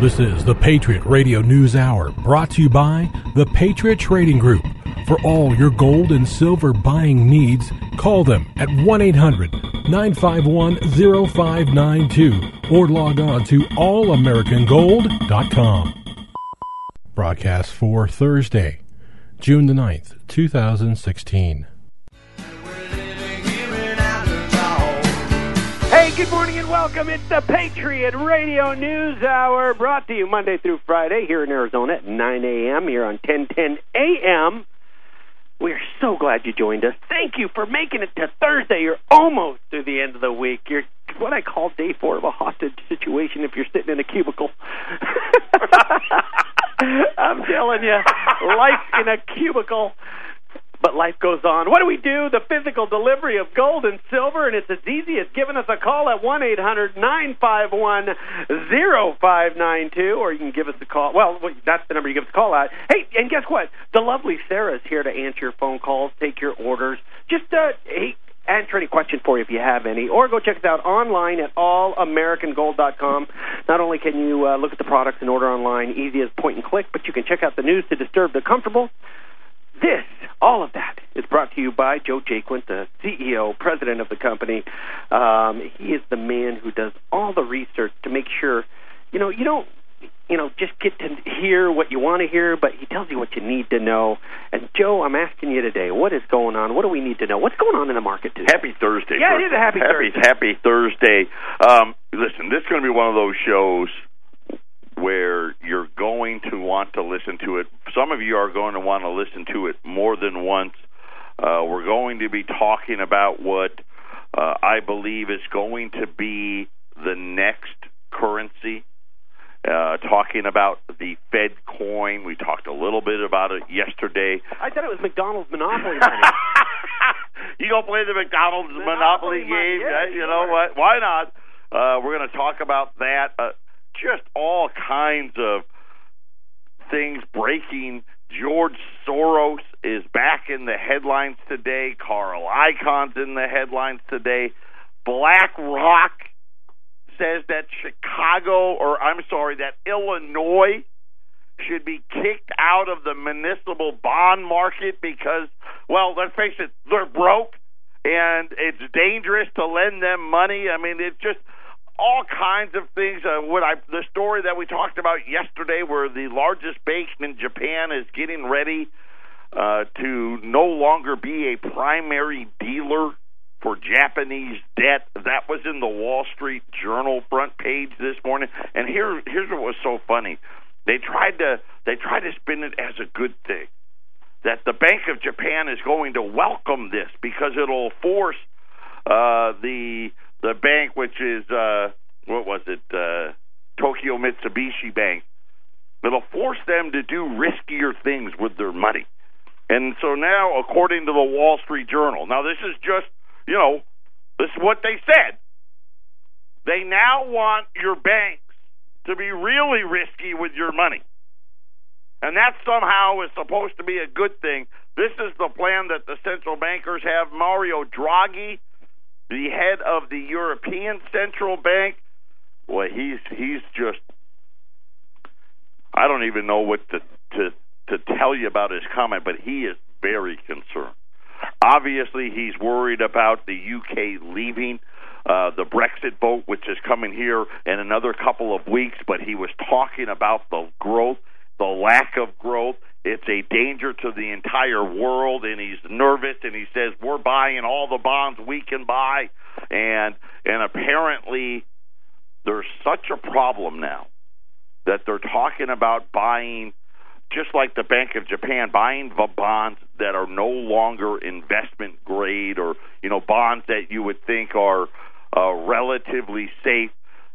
This is the Patriot Radio News Hour brought to you by the Patriot Trading Group. For all your gold and silver buying needs, call them at 1 800 951 0592 or log on to allamericangold.com. Broadcast for Thursday, June the 9th, 2016. Good morning and welcome. It's the Patriot Radio News Hour brought to you Monday through Friday here in Arizona at 9 a.m. here on 1010 a.m. We're so glad you joined us. Thank you for making it to Thursday. You're almost to the end of the week. You're what I call day four of a hostage situation if you're sitting in a cubicle. I'm telling you, life in a cubicle. But life goes on. What do we do? The physical delivery of gold and silver, and it's as easy as giving us a call at one eight hundred nine five one zero five nine two, or you can give us a call. Well, that's the number you give us a call at. Hey, and guess what? The lovely Sarah is here to answer your phone calls, take your orders. Just uh, hey, answer any question for you if you have any, or go check us out online at allamericangold.com. Not only can you uh, look at the products and order online, easy as point and click, but you can check out the news to disturb the comfortable. This, all of that, is brought to you by Joe Jaquint, the CEO, president of the company. Um, he is the man who does all the research to make sure, you know, you don't, you know, just get to hear what you want to hear, but he tells you what you need to know. And Joe, I'm asking you today, what is going on? What do we need to know? What's going on in the market today? Happy Thursday. Yeah, it is a happy, happy Thursday. Happy Thursday. Um, listen, this is going to be one of those shows where you're going to want to listen to it. Some of you are going to want to listen to it more than once. Uh, we're going to be talking about what uh, I believe is going to be the next currency. Uh, talking about the Fed coin. We talked a little bit about it yesterday. I thought it was McDonald's Monopoly money. you gonna play the McDonald's Monopoly Monopoly, money, game? yeah, you know what? Why not? Uh, we're going to talk about that. Uh, just all kinds of things breaking. George Soros is back in the headlines today. Carl Icahn's in the headlines today. BlackRock says that Chicago, or I'm sorry, that Illinois should be kicked out of the municipal bond market because, well, let's face it, they're broke and it's dangerous to lend them money. I mean, it's just all kinds of things. Uh, what I the story that we talked about yesterday, where the largest bank in Japan is getting ready uh, to no longer be a primary dealer for Japanese debt. That was in the Wall Street Journal front page this morning. And here, here's what was so funny: they tried to they tried to spin it as a good thing that the Bank of Japan is going to welcome this because it'll force uh, the the bank, which is uh, what was it, uh, Tokyo Mitsubishi Bank. It'll force them to do riskier things with their money. And so now, according to the Wall Street Journal, now this is just, you know, this is what they said. They now want your banks to be really risky with your money. And that somehow is supposed to be a good thing. This is the plan that the central bankers have. Mario Draghi, the head of the European Central Bank, well, he's he's just I don't even know what to to to tell you about his comment, but he is very concerned. Obviously, he's worried about the UK leaving uh, the Brexit vote, which is coming here in another couple of weeks. But he was talking about the growth, the lack of growth. It's a danger to the entire world, and he's nervous. And he says we're buying all the bonds we can buy, and and apparently there's such a problem now that they're talking about buying just like the Bank of Japan, buying the bonds that are no longer investment grade or you know bonds that you would think are uh, relatively safe.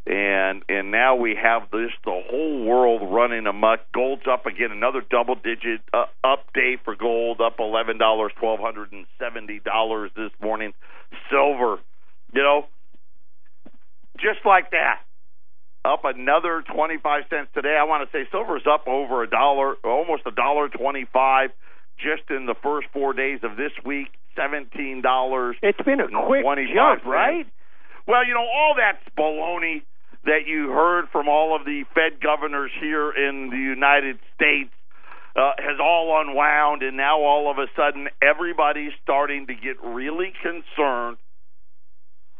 And and now we have this the whole world running amok. Gold's up again, another double digit uh, up day for gold, up eleven dollars, twelve hundred and seventy dollars this morning. Silver, you know, just like that up another 25 cents today. I want to say silver's up over a dollar, almost a dollar 25 just in the first 4 days of this week, $17. It's been a quick 25 jump, right? Well, you know, all that's baloney. That you heard from all of the Fed governors here in the United States uh, has all unwound, and now all of a sudden everybody's starting to get really concerned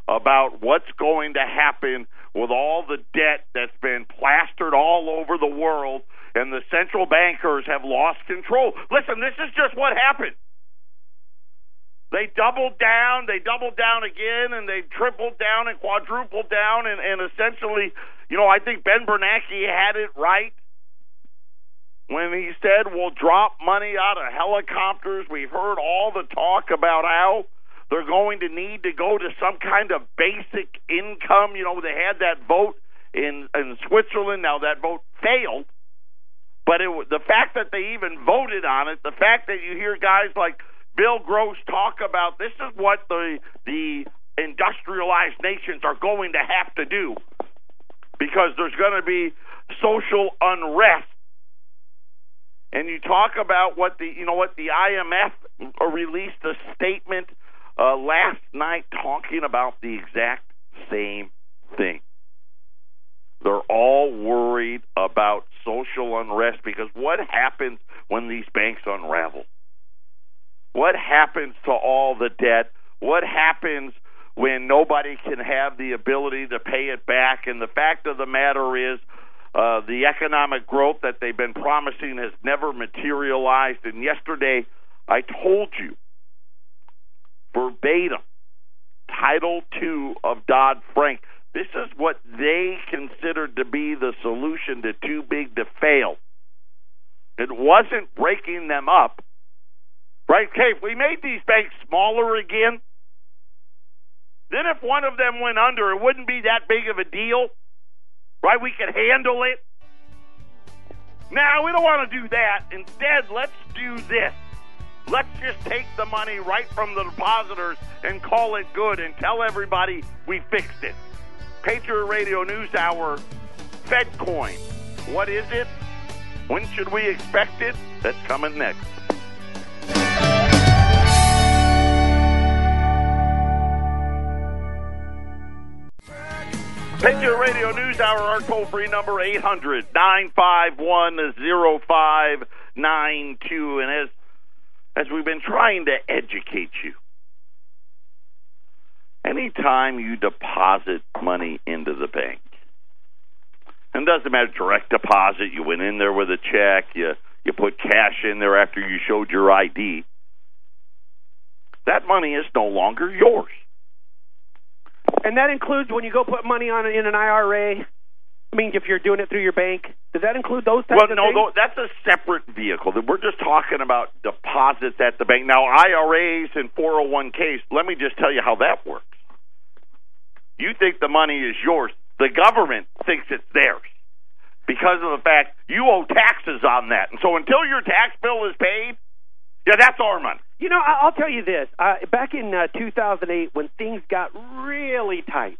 about what's going to happen with all the debt that's been plastered all over the world, and the central bankers have lost control. Listen, this is just what happened. They doubled down, they doubled down again, and they tripled down and quadrupled down, and, and essentially, you know, I think Ben Bernanke had it right when he said we'll drop money out of helicopters. We've heard all the talk about how they're going to need to go to some kind of basic income. You know, they had that vote in in Switzerland. Now that vote failed, but it the fact that they even voted on it, the fact that you hear guys like Bill Gross talk about this is what the the industrialized nations are going to have to do because there's going to be social unrest and you talk about what the you know what the IMF released a statement uh, last night talking about the exact same thing. They're all worried about social unrest because what happens when these banks unravel? What happens to all the debt? What happens when nobody can have the ability to pay it back? And the fact of the matter is, uh, the economic growth that they've been promising has never materialized. And yesterday, I told you verbatim, Title II of Dodd Frank. This is what they considered to be the solution to too big to fail. It wasn't breaking them up. Right? Okay, if we made these banks smaller again, then if one of them went under, it wouldn't be that big of a deal right? We could handle it. Now, we don't want to do that. Instead, let's do this. Let's just take the money right from the depositors and call it good and tell everybody we fixed it. Patriot Radio News Hour, FedCoin. What is it? When should we expect it? That's coming next. Patriot Radio News Hour, our toll free number 800 951 0592. And as, as we've been trying to educate you, anytime you deposit money into the bank, and it doesn't matter direct deposit, you went in there with a check, you, you put cash in there after you showed your ID, that money is no longer yours. And that includes when you go put money on in an IRA. I mean, if you're doing it through your bank, does that include those types well, of no, things? Well, no, that's a separate vehicle. We're just talking about deposits at the bank. Now, IRAs and 401ks, let me just tell you how that works. You think the money is yours. The government thinks it's theirs because of the fact you owe taxes on that. And so until your tax bill is paid, yeah, that's our money. You know, I'll tell you this. Uh, back in uh, 2008, when things got really tight,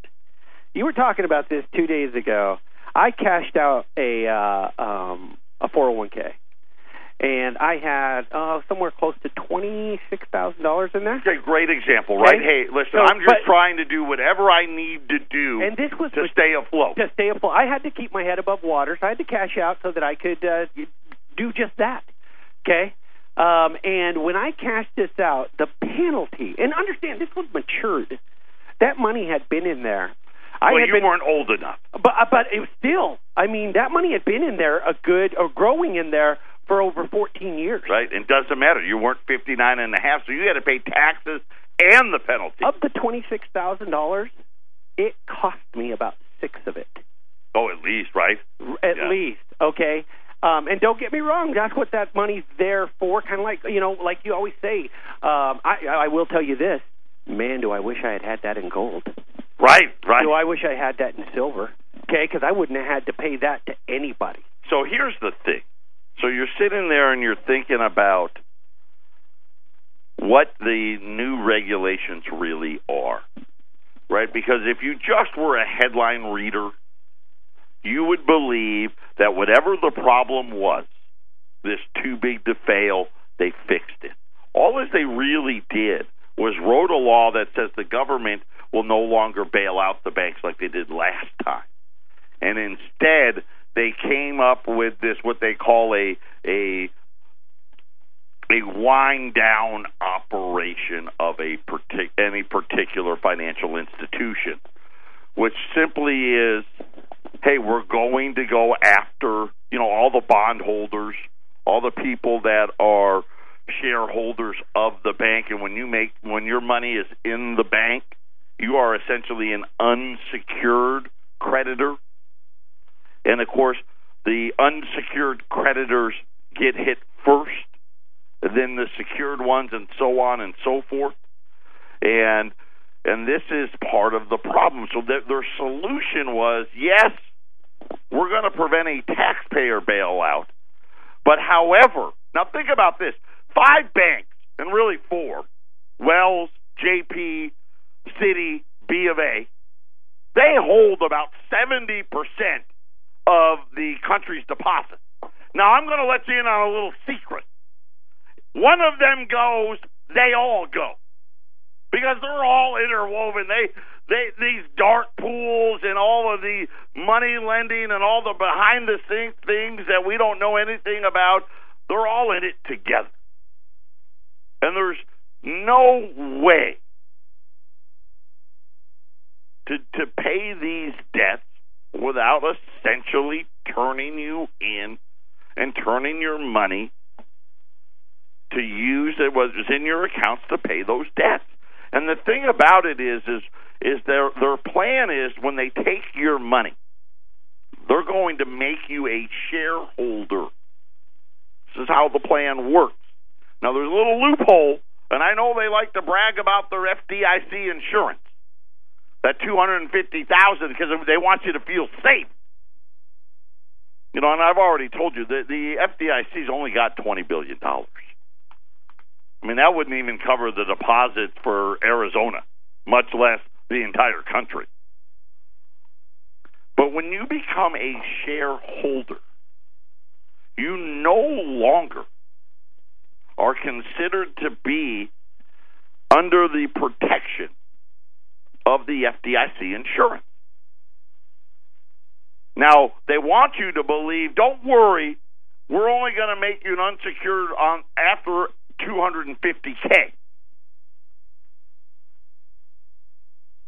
you were talking about this two days ago. I cashed out a uh, um, a 401k, and I had uh, somewhere close to twenty six thousand dollars in there. Okay, great example, right? Okay. Hey, listen, So, I'm just but- trying to do whatever I need to do And this was to with- stay afloat. to stay afloat. I had to keep my head above water, so I had to cash out so that I could uh, do just that. Okay. Um, and when I cashed this out, the penalty, and understand this was matured. That money had been in there. I well, you been, weren't old enough. but but it was still. I mean, that money had been in there a good or growing in there for over 14 years. right? It doesn't matter. You weren't fifty nine and a half, so you had to pay taxes and the penalty. Of the twenty six thousand dollars, it cost me about six of it. Oh, at least, right? at Yeah. least. Okay. Um, and don't get me wrong, that's what that money's there for. Kind of like you know, like you always say. Um, I, I will tell you this, man. Do I wish I had had that in gold? Right, right. Do I wish I had that in silver? Okay, because I wouldn't have had to pay that to anybody. So here's the thing. So you're sitting there and you're thinking about what the new regulations really are, right? Because if you just were a headline reader, you would believe that whatever the problem was, this too big to fail, they fixed it. All that they really did was wrote a law that says the government will no longer bail out the banks like they did last time. and instead they came up with this what they call a a a wind down operation of a partic- any particular financial institution, which simply is, hey, we're going to go after you know all the bondholders, all the people that are shareholders of the bank, and when you make when your money is in the bank, you are essentially an unsecured creditor, and of course, the unsecured creditors get hit first then the secured ones, and so on and so forth. And and this is part of the problem. So their, their solution was yes, we're going to prevent a taxpayer bailout, but however, now think about this: five banks, and really four, Wells, JP, Citi, B of A, they hold about seventy percent of the country's deposits. Now I'm going to let you in on a little secret one of them goes, they all go. Because they're all interwoven. They they these dark pools and all of the money lending and all the behind the scenes things that we don't know anything about, they're all in it together. And there's no way to to pay these debts without essentially turning you in and turning your money to use it was in your accounts to pay those debts. And the thing about it is, is, is their their plan is when they take your money, they're going to make you a shareholder. This is how the plan works. Now there's a little loophole, and I know they like to brag about their FDIC insurance, that two hundred and fifty thousand, because they want you to feel safe. You know, and I've already told you that the FDIC's only got twenty billion dollars. I mean, that wouldn't even cover the deposits for Arizona, much less the entire country. But when you become a shareholder, you no longer are considered to be under the protection of the FDIC insurance. Now, they want you to believe, don't worry, we're only going to make you an unsecured on after 250K.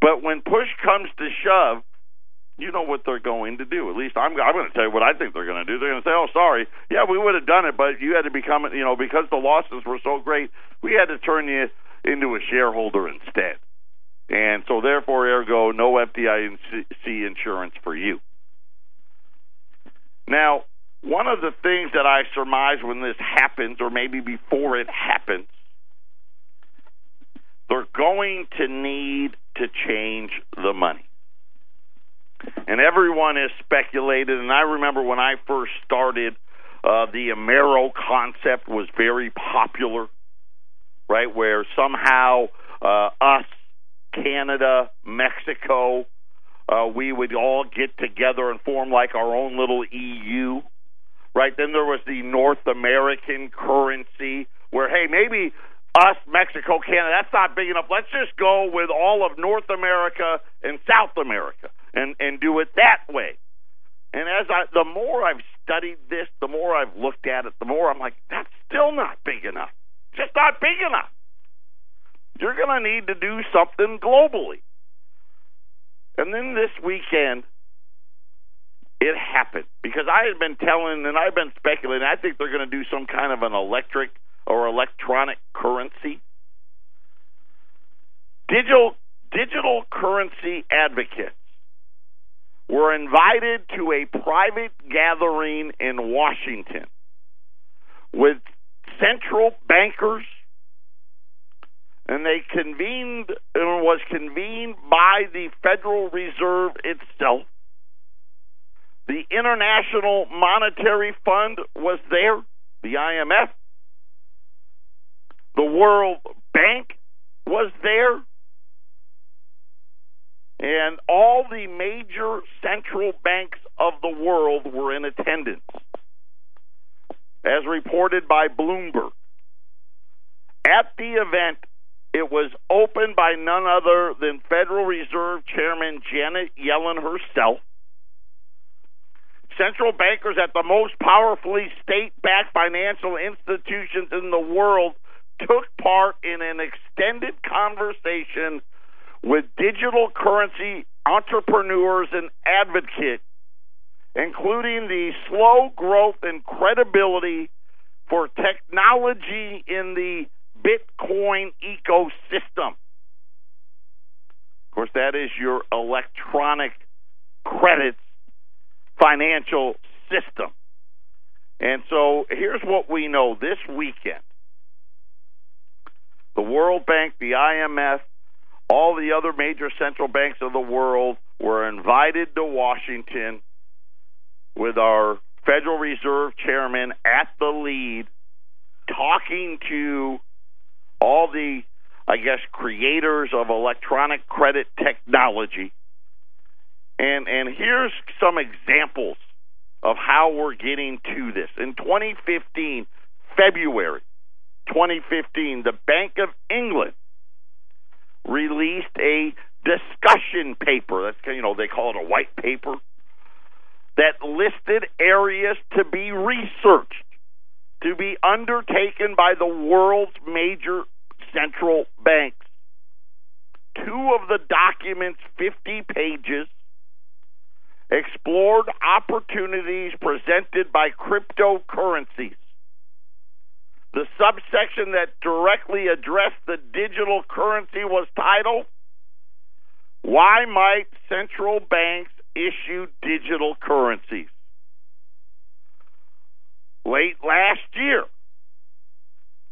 But when push comes to shove, you know what they're going to do. At least I'm, I'm going to tell you what I think they're going to do. They're going to say, "Oh, sorry, yeah, we would have done it, but you had to become, you know, because the losses were so great, we had to turn you into a shareholder instead." And so, therefore, ergo, no FDIC insurance for you. Now, one of the things that I surmise when this happens, or maybe before it happens, they're going to need to change the money. And everyone has speculated, and I remember when I first started, uh, the Amero concept was very popular, right? Where somehow uh, us, Canada, Mexico, uh, we would all get together and form like our own little EU right? Then there was the North American currency, where hey, maybe us, Mexico, Canada, that's not big enough. Let's just go with all of North America and South America and and do it that way. And as I, the more I've studied this, the more I've looked at it, the more I'm like, that's still not big enough. Just not big enough. You're going to need to do something globally. And then this weekend, it happened because I had been telling and I've been speculating. I think they're going to do some kind of an electric or electronic currency. Digital digital currency advocates were invited to a private gathering in Washington with central bankers and they convened and was convened by the Federal Reserve itself the International Monetary Fund was there, the IMF. The World Bank was there. And all the major central banks of the world were in attendance, as reported by Bloomberg. At the event, it was opened by none other than Federal Reserve Chairman Janet Yellen herself Central bankers at the most powerfully state backed financial institutions in the world took part in an extended conversation with digital currency entrepreneurs and advocates, including the slow growth and credibility for technology in the Bitcoin ecosystem. Of course, that is your electronic credits financial system. And so here's what we know this weekend the World Bank, the IMF, all the other major central banks of the world were invited to Washington with our Federal Reserve chairman at the lead, talking to all the, I guess, creators of electronic credit technology. And and here's some examples of how we're getting to this. In 2015, February 2015, the Bank of England released a discussion paper. That's you know they call it a white paper that listed areas to be researched, to be undertaken by the world's major central banks. Two of the documents, 50 pages, explored opportunities presented by cryptocurrencies. The subsection that directly addressed the digital currency was titled Why Might Central Banks Issue Digital Currencies? Late last year,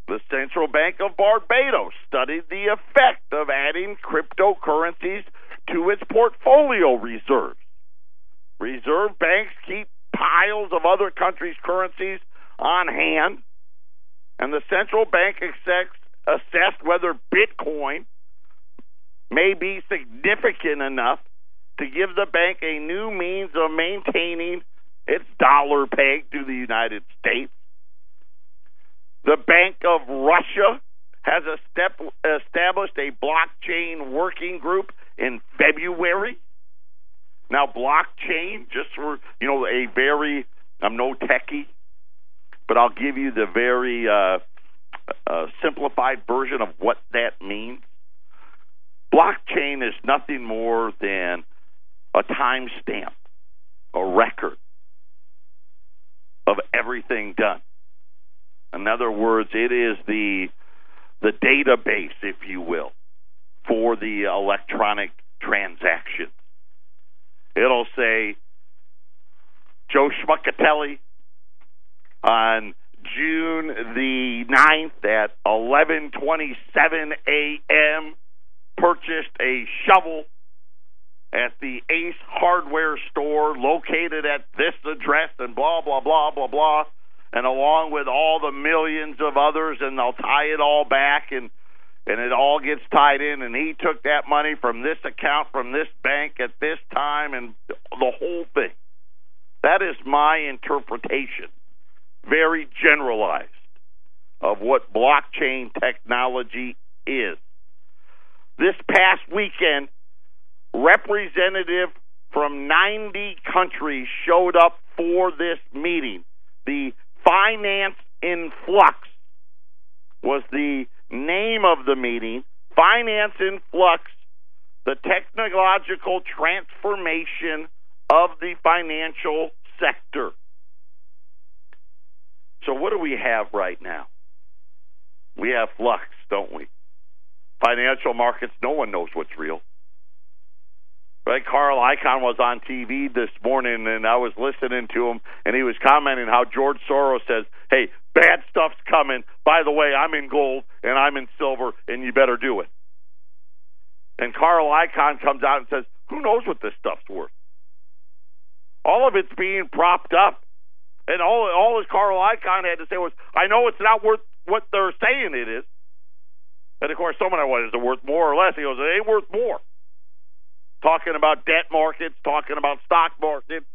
the Central Bank of Barbados studied the effect of adding cryptocurrencies to its portfolio reserves. Reserve banks keep piles of other countries' currencies on hand, and the central bank assessed whether Bitcoin may be significant enough to give the bank a new means of maintaining its dollar peg to the United States. The Bank of Russia has established a blockchain working group in February. Now, blockchain, just for you know, a very I'm no techie, but I'll give you the very uh, uh, simplified version of what that means. Blockchain is nothing more than a timestamp, a record of everything done. In other words, it is the the database, if you will, for the electronic transaction. It'll say Joe Schmuckatelli on June the 9th at 11:27 a.m. purchased a shovel at the Ace Hardware store located at this address and blah blah blah blah blah and along with all the millions of others and they'll tie it all back and and it all gets tied in and he took that money from this account from this bank at this time and the whole thing. That is my interpretation very generalized of what blockchain technology is. This past weekend representative from 90 countries showed up for this meeting. The finance in flux was the name of the meeting. Finance in flux, the technological transformation of the financial sector. So, what do we have right now? We have flux, don't we? Financial markets, no one knows what's real. Right, Carl Icahn was on TV this morning, and I was listening to him, and he was commenting how George Soros says, "Hey, bad stuff's coming. By the way, I'm in gold and I'm in silver, and you better do it." And Carl Icahn comes out and says, "Who knows what this stuff's worth?" All of it's being propped up, and all all as Carl Icahn had to say was, "I know it's not worth what they're saying it is." And of course, someone I was, "Is it worth more or less?" He goes, "It ain't worth more." Talking about debt markets, talking about stock markets,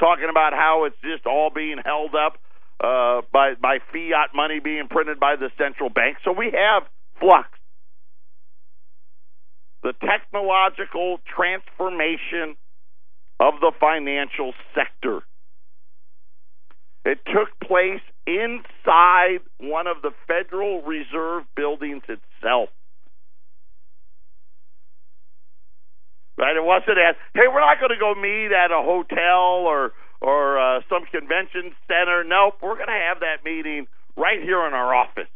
talking about how it's just all being held up uh, by by fiat money being printed by the central bank. So we have flux. The technological transformation of the financial sector It took place inside one of the Federal Reserve buildings itself. Right? It wasn't as, hey, we're not going to go meet at a hotel or or uh, some convention center. Nope, we're going to have that meeting right here in our office.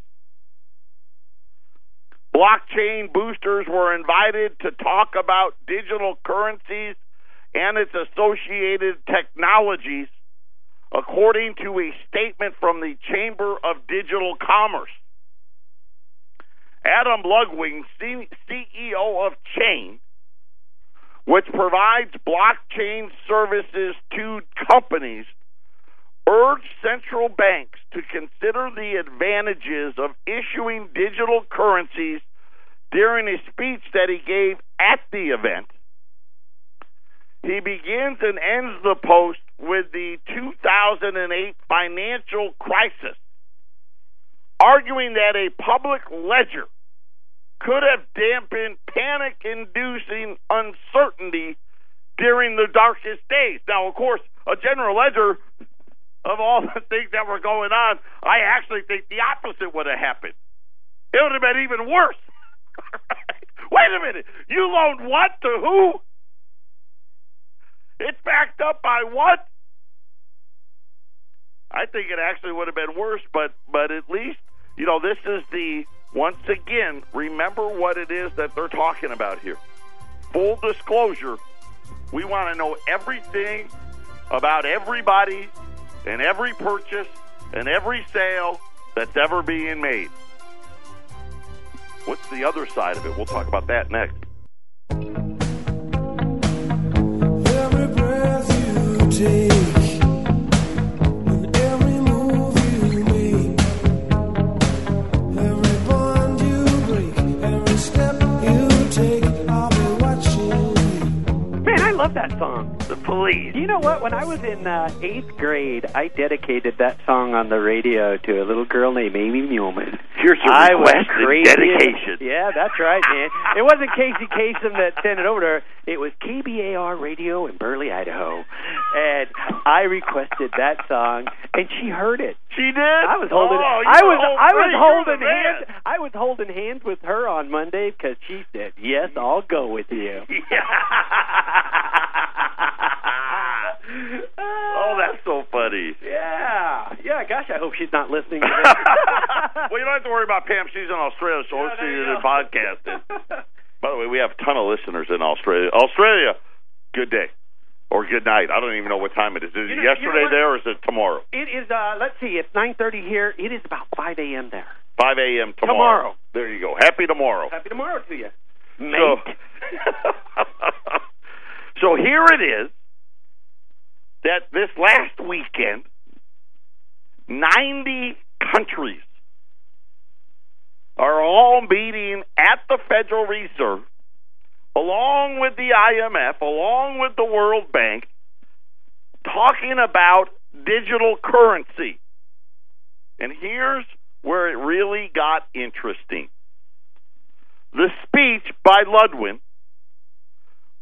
Blockchain boosters were invited to talk about digital currencies and its associated technologies, according to a statement from the Chamber of Digital Commerce. Adam Ludwin, CEO of Chain, which provides blockchain services to companies, urged central banks to consider the advantages of issuing digital currencies during a speech that he gave at the event. He begins and ends the post with the 2008 financial crisis, arguing that a public ledger could have dampened panic inducing uncertainty during the darkest days. Now, of course, a general ledger of all the things that were going on, I actually think the opposite would have happened. It would have been even worse. Wait a minute. You loaned what to who? It's backed up by what? I think it actually would have been worse, but but at least you know this is the once again, remember what it is that they're talking about here. Full disclosure, we want to know everything about everybody and every purchase and every sale that's ever being made. What's the other side of it? We'll talk about that next. Every breath you take. Love that song. The Police. You know what? When I was in uh, eighth grade, I dedicated that song on the radio to a little girl named Amy Muleman. Here's your I request crazy. dedication. Yeah, that's right, man. it wasn't Casey Kasem that sent it over to her. It was KBAR Radio in Burley, Idaho, and I requested that song, and she heard it. She did. I was holding. Oh, I was. I was holding hands. I was holding hands with her on Monday because she said, "Yes, I'll go with you." Yeah. Oh, that's so funny. Yeah, yeah. Gosh, I hope she's not listening. To this. well, you don't have to worry about Pam. She's in Australia, so Yeah, we'll see you in podcasting. By the way, we have a ton of listeners in Australia. Australia, good day or good night. I don't even know what time it is. Is You it know- you know yesterday there or is it tomorrow? It is. uh Let's see. It's nine thirty here. It is about five a.m. there. 5 a.m. tomorrow. Tomorrow. There you go. Happy tomorrow. Happy tomorrow to you, So, mate. so here it is that this last weekend, 90 countries are all meeting at the Federal Reserve, along with the IMF, along with the World Bank, talking about digital currency. And here's where it really got interesting. The speech by Ludwin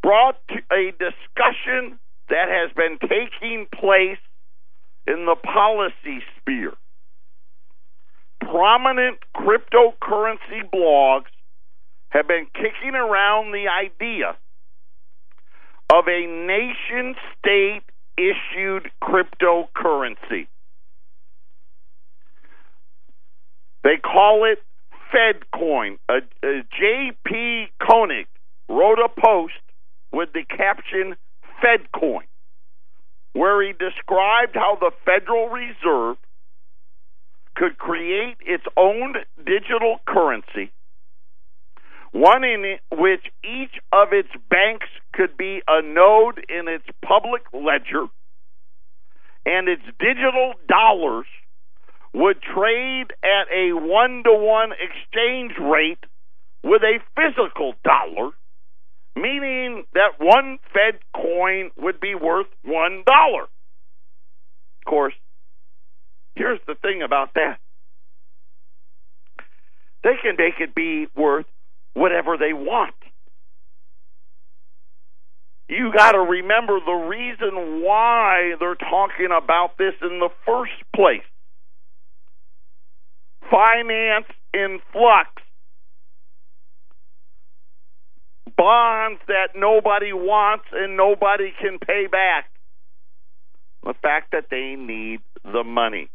brought a discussion that has been taking place in the policy sphere. Prominent cryptocurrency blogs have been kicking around the idea of a nation state issued cryptocurrency. They call it FedCoin. A, a J.P. Koenig wrote a post with the caption FedCoin, where he described how the Federal Reserve could create its own digital currency, one in which each of its banks could be a node in its public ledger, and its digital dollars would trade at a one to one exchange rate with a physical dollar, meaning that one Fed coin would be worth one dollar. Of course, here's the thing about that they can make it be worth whatever they want. you got to remember the reason why they're talking about this in the first place. Finance in flux. Bonds that nobody wants and nobody can pay back. The fact that they need the money.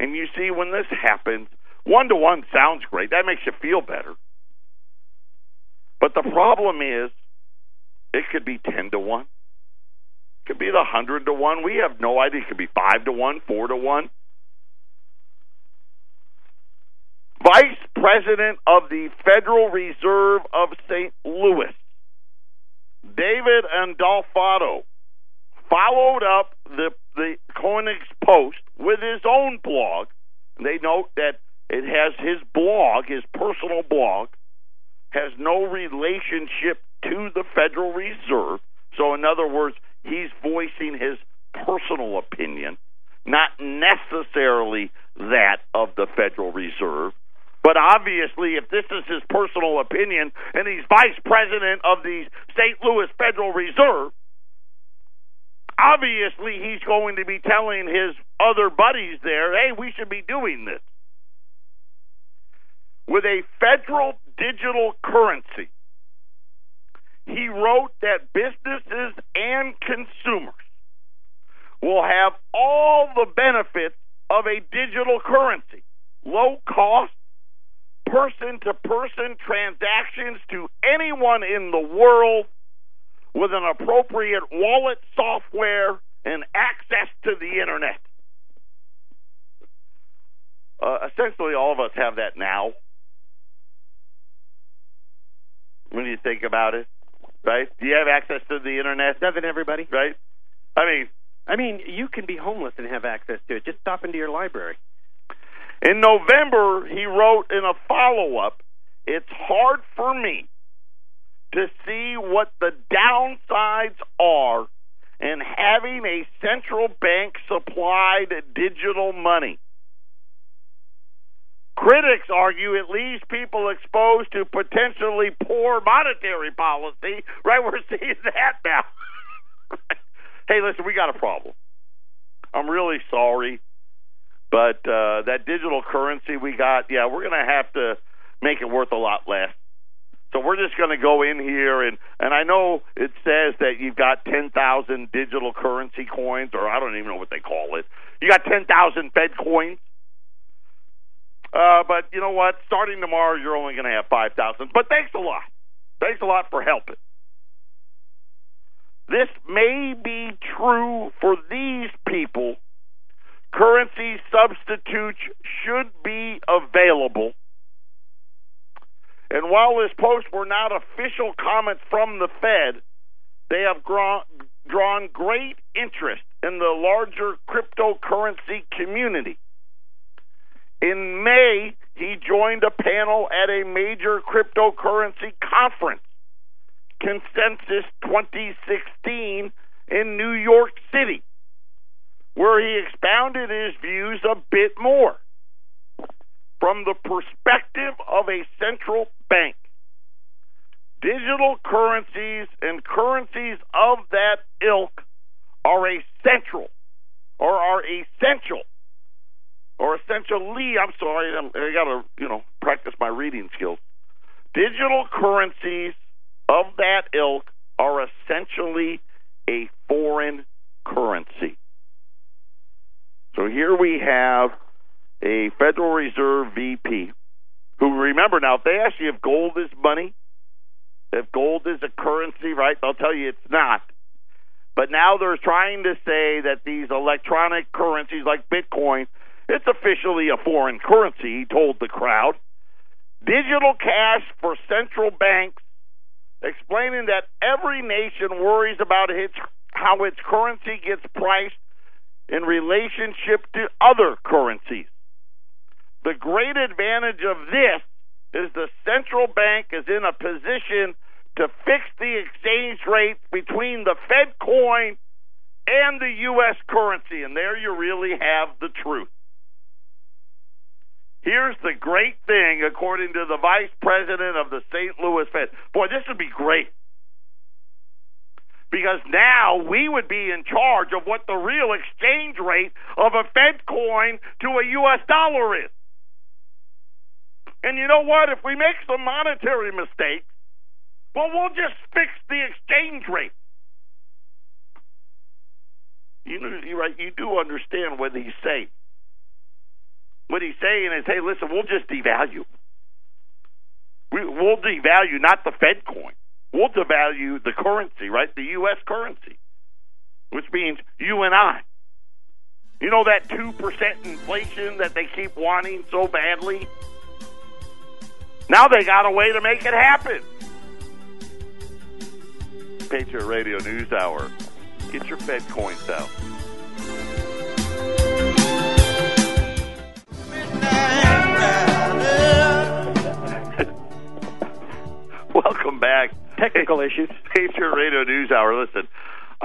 And you see, when this happens, one to one sounds great. That makes you feel better. But the problem is, it could be 10 to 1. It could be the 100 to 1. We have no idea. It could be 5 to 1, 4 to 1. Vice President of the Federal Reserve of St. Louis, David Andolfo, followed up the, the Koenig's post with his own blog. They note that it has his blog, his personal blog, has no relationship to the Federal Reserve. So, in other words, he's voicing his personal opinion, not necessarily that of the Federal Reserve. But obviously, if this is his personal opinion and he's vice president of the St. Louis Federal Reserve, obviously he's going to be telling his other buddies there, hey, we should be doing this. With a federal digital currency, he wrote that businesses and consumers will have all the benefits of a digital currency low cost, person to person transactions to anyone in the world with an appropriate wallet software and access to the internet. Uh, essentially, all of us have that now. When you think about it, right? Do you have access to the internet? Doesn't everybody? Right? I mean, I mean, you can be homeless and have access to it. Just stop into your library. In November, he wrote in a follow up, It's hard for me to see what the downsides are in having a central bank supplied digital money. Critics argue it leaves people exposed to potentially poor monetary policy. Right, we're seeing that now. hey, listen, we got a problem. I'm really sorry. But uh, that digital currency we got, yeah, we're going to have to make it worth a lot less. So we're just going to go in here and and I know it says that you've got 10,000 digital currency coins or I don't even know what they call it. You got 10,000 Fed coins. Uh, but you know what? Starting tomorrow, you're only going to have 5,000. But thanks a lot. Thanks a lot for helping. This may be true for these people Currency substitutes should be available. And while this post were not official comments from the Fed, they have drawn, drawn great interest in the larger cryptocurrency community. In May, he joined a panel at a major cryptocurrency conference, Consensus 2016, in New York City where he expounded his views a bit more from the perspective of a central bank. Digital currencies and currencies of that ilk are essential or are essential or essentially, I'm sorry, I'm, I got to, you know, practice my reading skills. Digital currencies of that ilk are essentially a foreign currency. Here we have a Federal Reserve VP who, remember now, if they ask you if gold is money, if gold is a currency, right, they'll tell you it's not. But now they're trying to say that these electronic currencies like Bitcoin, it's officially a foreign currency, he told the crowd. Digital cash for central banks, explaining that every nation worries about its, how its currency gets priced in relationship to other currencies. The great advantage of this is the central bank is in a position to fix the exchange rate between the Fed coin and the U.S. currency. And there you really have the truth. Here's the great thing, according to the vice president of the St. Louis Fed. Boy, this would be great. Because now we would be in charge of what the real exchange rate of a Fed coin to a U.S. dollar is. And you know what? If we make some monetary mistakes, well, we'll just fix the exchange rate. You know, you're right. You do understand what he's saying. What he's saying is, hey, listen, we'll just devalue. We, we'll devalue not the Fed coin. We'll devalue the currency, right? The U.S. currency, which means you and I. You know that 2% inflation that they keep wanting so badly? Now they got a way to make it happen. Patriot Radio News Hour. Get your Fed coins out. Welcome back. Technical issues. Patriot Radio News Hour. Listen,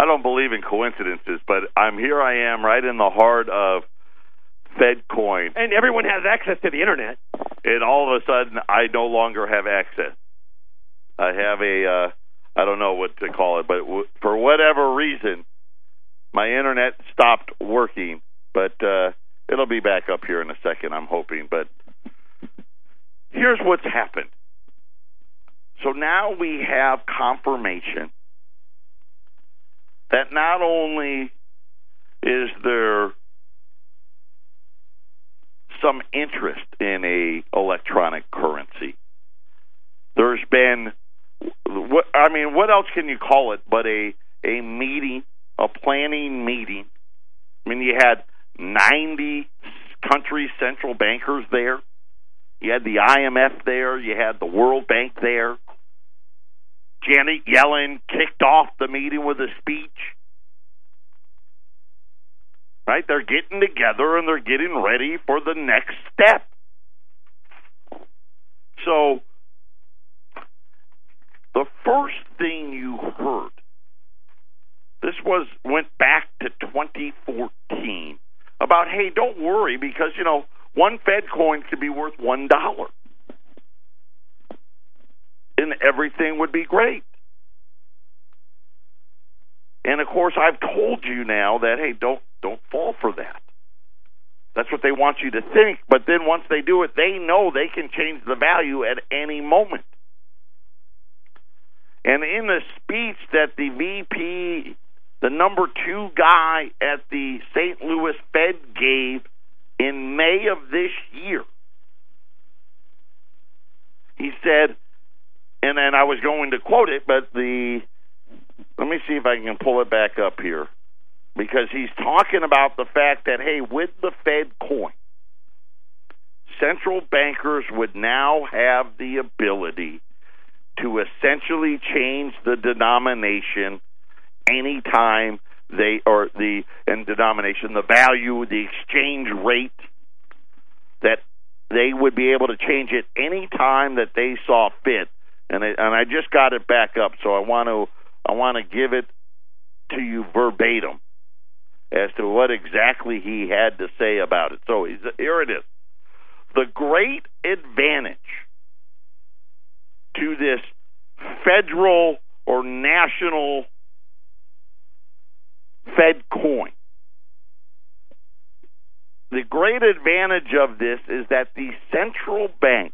I don't believe in coincidences, but I'm here. I am right in the heart of FedCoin, And everyone has access to the internet. and all of a sudden, I no longer have access. I have a, uh, I don't know what to call it, but w- for whatever reason, my internet stopped working. But uh, it'll be back up here in a second. I'm hoping. But here's what's happened. So now we have confirmation that not only is there some interest in a electronic currency, there's been what I mean, what else can you call it but a a meeting, a planning meeting? I mean, you had 90 country central bankers there. You had the IMF there. You had the World Bank there. Janet Yellen kicked off the meeting with a speech. Right? They're getting together and they're getting ready for the next step. So, the first thing you heard, this was went back to 2014 about, hey, don't worry because you know one Fed coin could be worth one dollar and everything would be great. And of course, I've told you now that hey, don't don't fall for that. That's what they want you to think. But then once they do it, they know they can change the value at any moment. And in the speech that the VP, the number two guy at the St. Louis Fed gave in May of this year, he said, and then I was going to quote it, but the let me see if I can pull it back up here. Because he's talking about the fact that hey, with the Fed coin, central bankers would now have the ability to essentially change the denomination anytime they or the and denomination the value the exchange rate that they would be able to change it any time that they saw fit and I, and I just got it back up so I want to I want to give it to you verbatim as to what exactly he had to say about it so here it is the great advantage to this federal or national Fed coin. The great advantage of this is that the central bank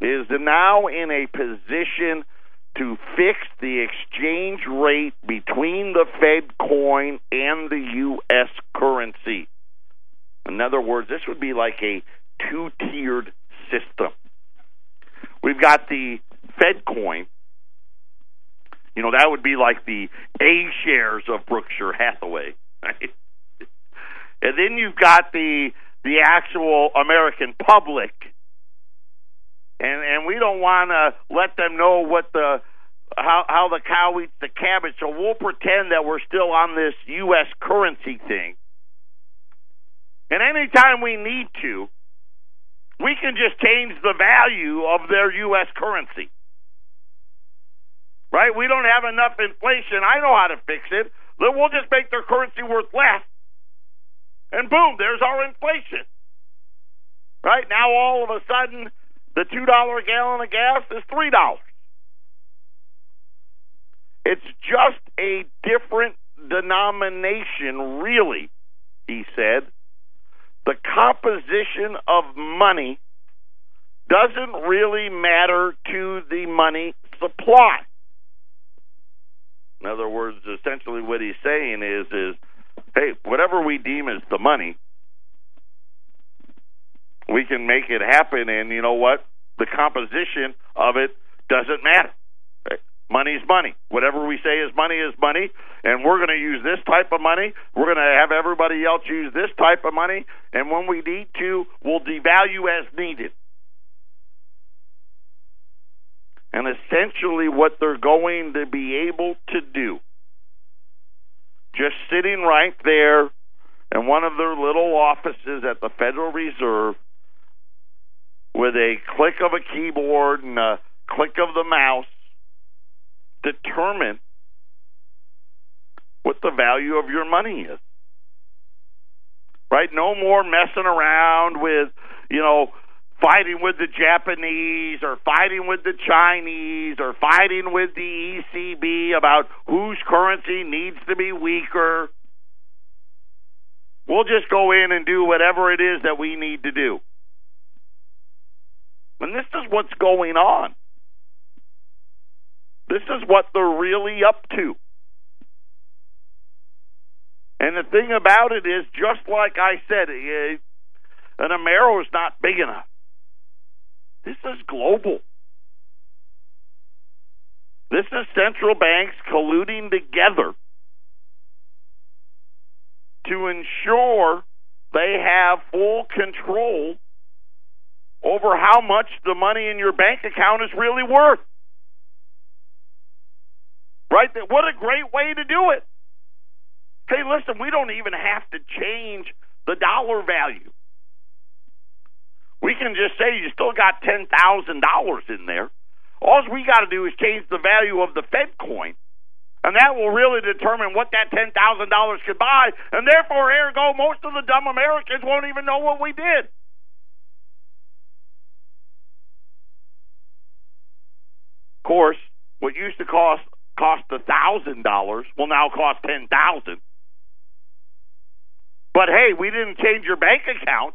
is now in a position to fix the exchange rate between the Fed coin and the U.S. currency. In other words, this would be like a two tiered system. We've got the Fed coin. You know, that would be like the A shares of Berkshire Hathaway, right? And then you've got the the actual American public. And and we don't want to let them know what the how how the cow eats the cabbage, so we'll pretend that we're still on this US currency thing. And anytime we need to, we can just change the value of their U.S. currency. Right? We don't have enough inflation. I know how to fix it. Then we'll just make their currency worth less. And boom, there's our inflation. Right? Now all of a sudden, the $2 a gallon of gas is $3. It's just a different denomination, really, he said. The composition of money doesn't really matter to the money supply. In other words, essentially what he's saying is is hey, whatever we deem as the money, we can make it happen and you know what? The composition of it doesn't matter. Money's money. Whatever we say is money is money, and we're going to use this type of money. We're going to have everybody else use this type of money, and when we need to, we'll devalue as needed. And essentially, what they're going to be able to do, just sitting right there in one of their little offices at the Federal Reserve with a click of a keyboard and a click of the mouse, determine what the value of your money is. Right? No more messing around with, you know, fighting with the Japanese or fighting with the Chinese or fighting with the ECB about whose currency needs to be weaker. We'll just go in and do whatever it is that we need to do. And this is what's going on. This is what they're really up to. And the thing about it is, just like I said, eh, an Amero is not big enough. This is global. This is central banks colluding together to ensure they have full control over how much the money in your bank account is really worth. Right? What a great way to do it. Hey, listen, we don't even have to change the dollar value. We can just say you still got $10,000 in there. All we got to do is change the value of the Fed coin, and that will really determine what that $10,000 could buy, and therefore, ergo, most of the dumb Americans won't even know what we did. Course, what used to cost cost a thousand dollars will now cost ten thousand. But hey, we didn't change your bank account.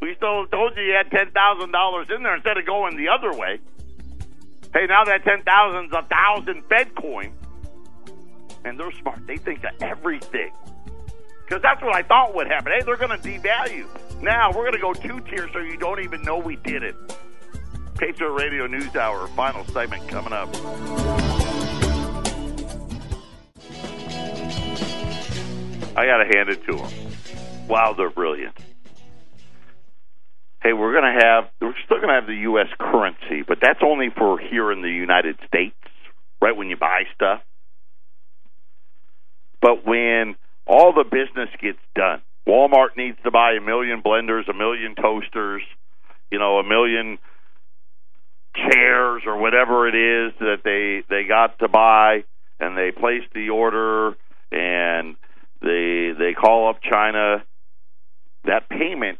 We still told you you had ten thousand dollars in there instead of going the other way. Hey, now that ten thousand is a thousand Fed coin, and they're smart. They think of everything because that's what I thought would happen. Hey, they're going to devalue. Now we're going to go two tiers so you don't even know we did it. Patriot Radio News Hour, final segment coming up. I got to hand it to them. Wow, they're brilliant. Hey, we're going to have, we're still going to have the U.S. currency, but that's only for here in the United States, right when you buy stuff. But when all the business gets done, Walmart needs to buy a million blenders, a million toasters, you know, a million chairs or whatever it is that they they got to buy and they place the order and they they call up China that payment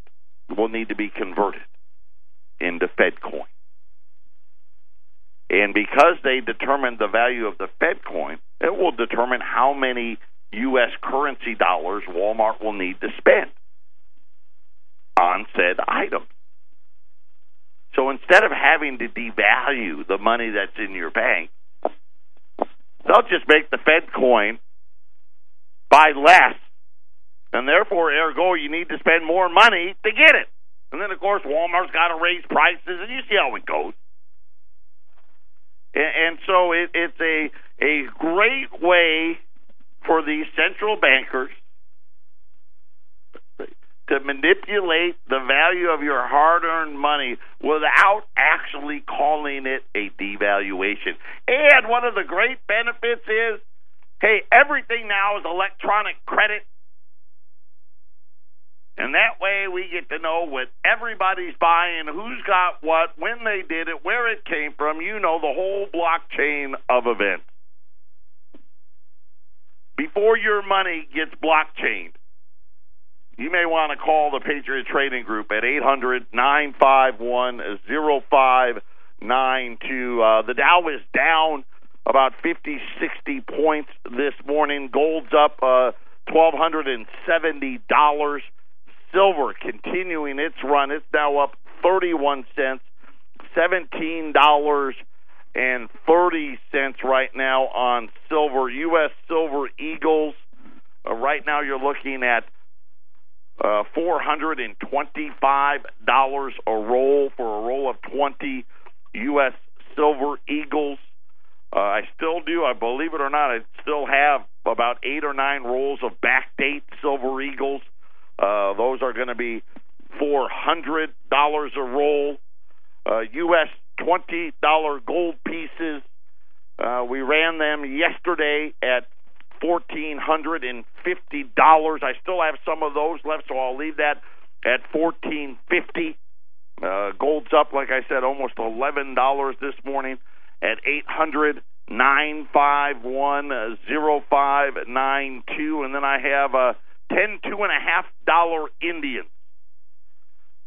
will need to be converted into Fed coin. And because they determine the value of the Fed coin, it will determine how many U.S. currency dollars Walmart will need to spend on said item. So instead of having to devalue the money that's in your bank, they'll just make the Fed coin buy less. And therefore, ergo, you need to spend more money to get it. And then, of course, Walmart's got to raise prices, and you see how it goes. And, and so it, it's a a great way for these central bankers to manipulate the value of your hard earned money without actually calling it a devaluation. And one of the great benefits is hey, everything now is electronic credit. And that way we get to know what everybody's buying, who's got what, when they did it, where it came from. You know the whole blockchain of events. Before your money gets blockchained, you may want to call the Patriot Trading Group at 800 951 0592. Uh, the Dow is down about 50, 60 points this morning. Gold's up uh, $1,270. Silver continuing its run. It's now up 31 cents, $17 and 30 cents right now on silver. U.S. Silver Eagles. Uh, right now you're looking at uh, $425 a roll for a roll of 20 U.S. Silver Eagles. Uh, I still do, I believe it or not, I still have about eight or nine rolls of backdate Silver Eagles. Uh, those are going to be $400 a roll. Uh, U.S. $20 gold pieces. Uh, we ran them yesterday at fourteen hundred and fifty dollars. I still have some of those left, so I'll leave that at fourteen fifty. Uh, gold's up, like I said, almost eleven dollars this morning at eight hundred nine five one zero five nine two, and then I have a ten two and a half dollar Indian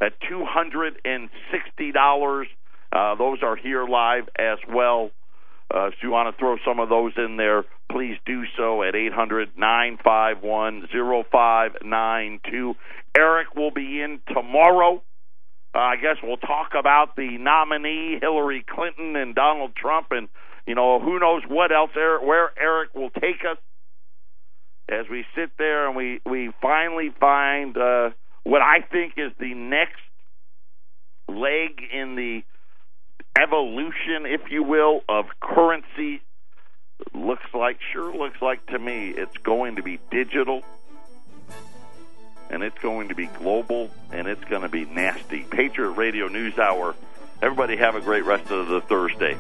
at two hundred and sixty dollars. Uh, those are here live as well. Uh, if you want to throw some of those in there, please do so at 800 951 0592. Eric will be in tomorrow. Uh, I guess we'll talk about the nominee, Hillary Clinton and Donald Trump, and, you know, who knows what else, Eric, where Eric will take us as we sit there and we, we finally find uh, what I think is the next leg in the evolution, if you will, of currency looks like, sure looks like to me, it's going to be digital and it's going to be global and it's going to be nasty. Patriot Radio News Hour. Everybody have a great rest of the Thursday.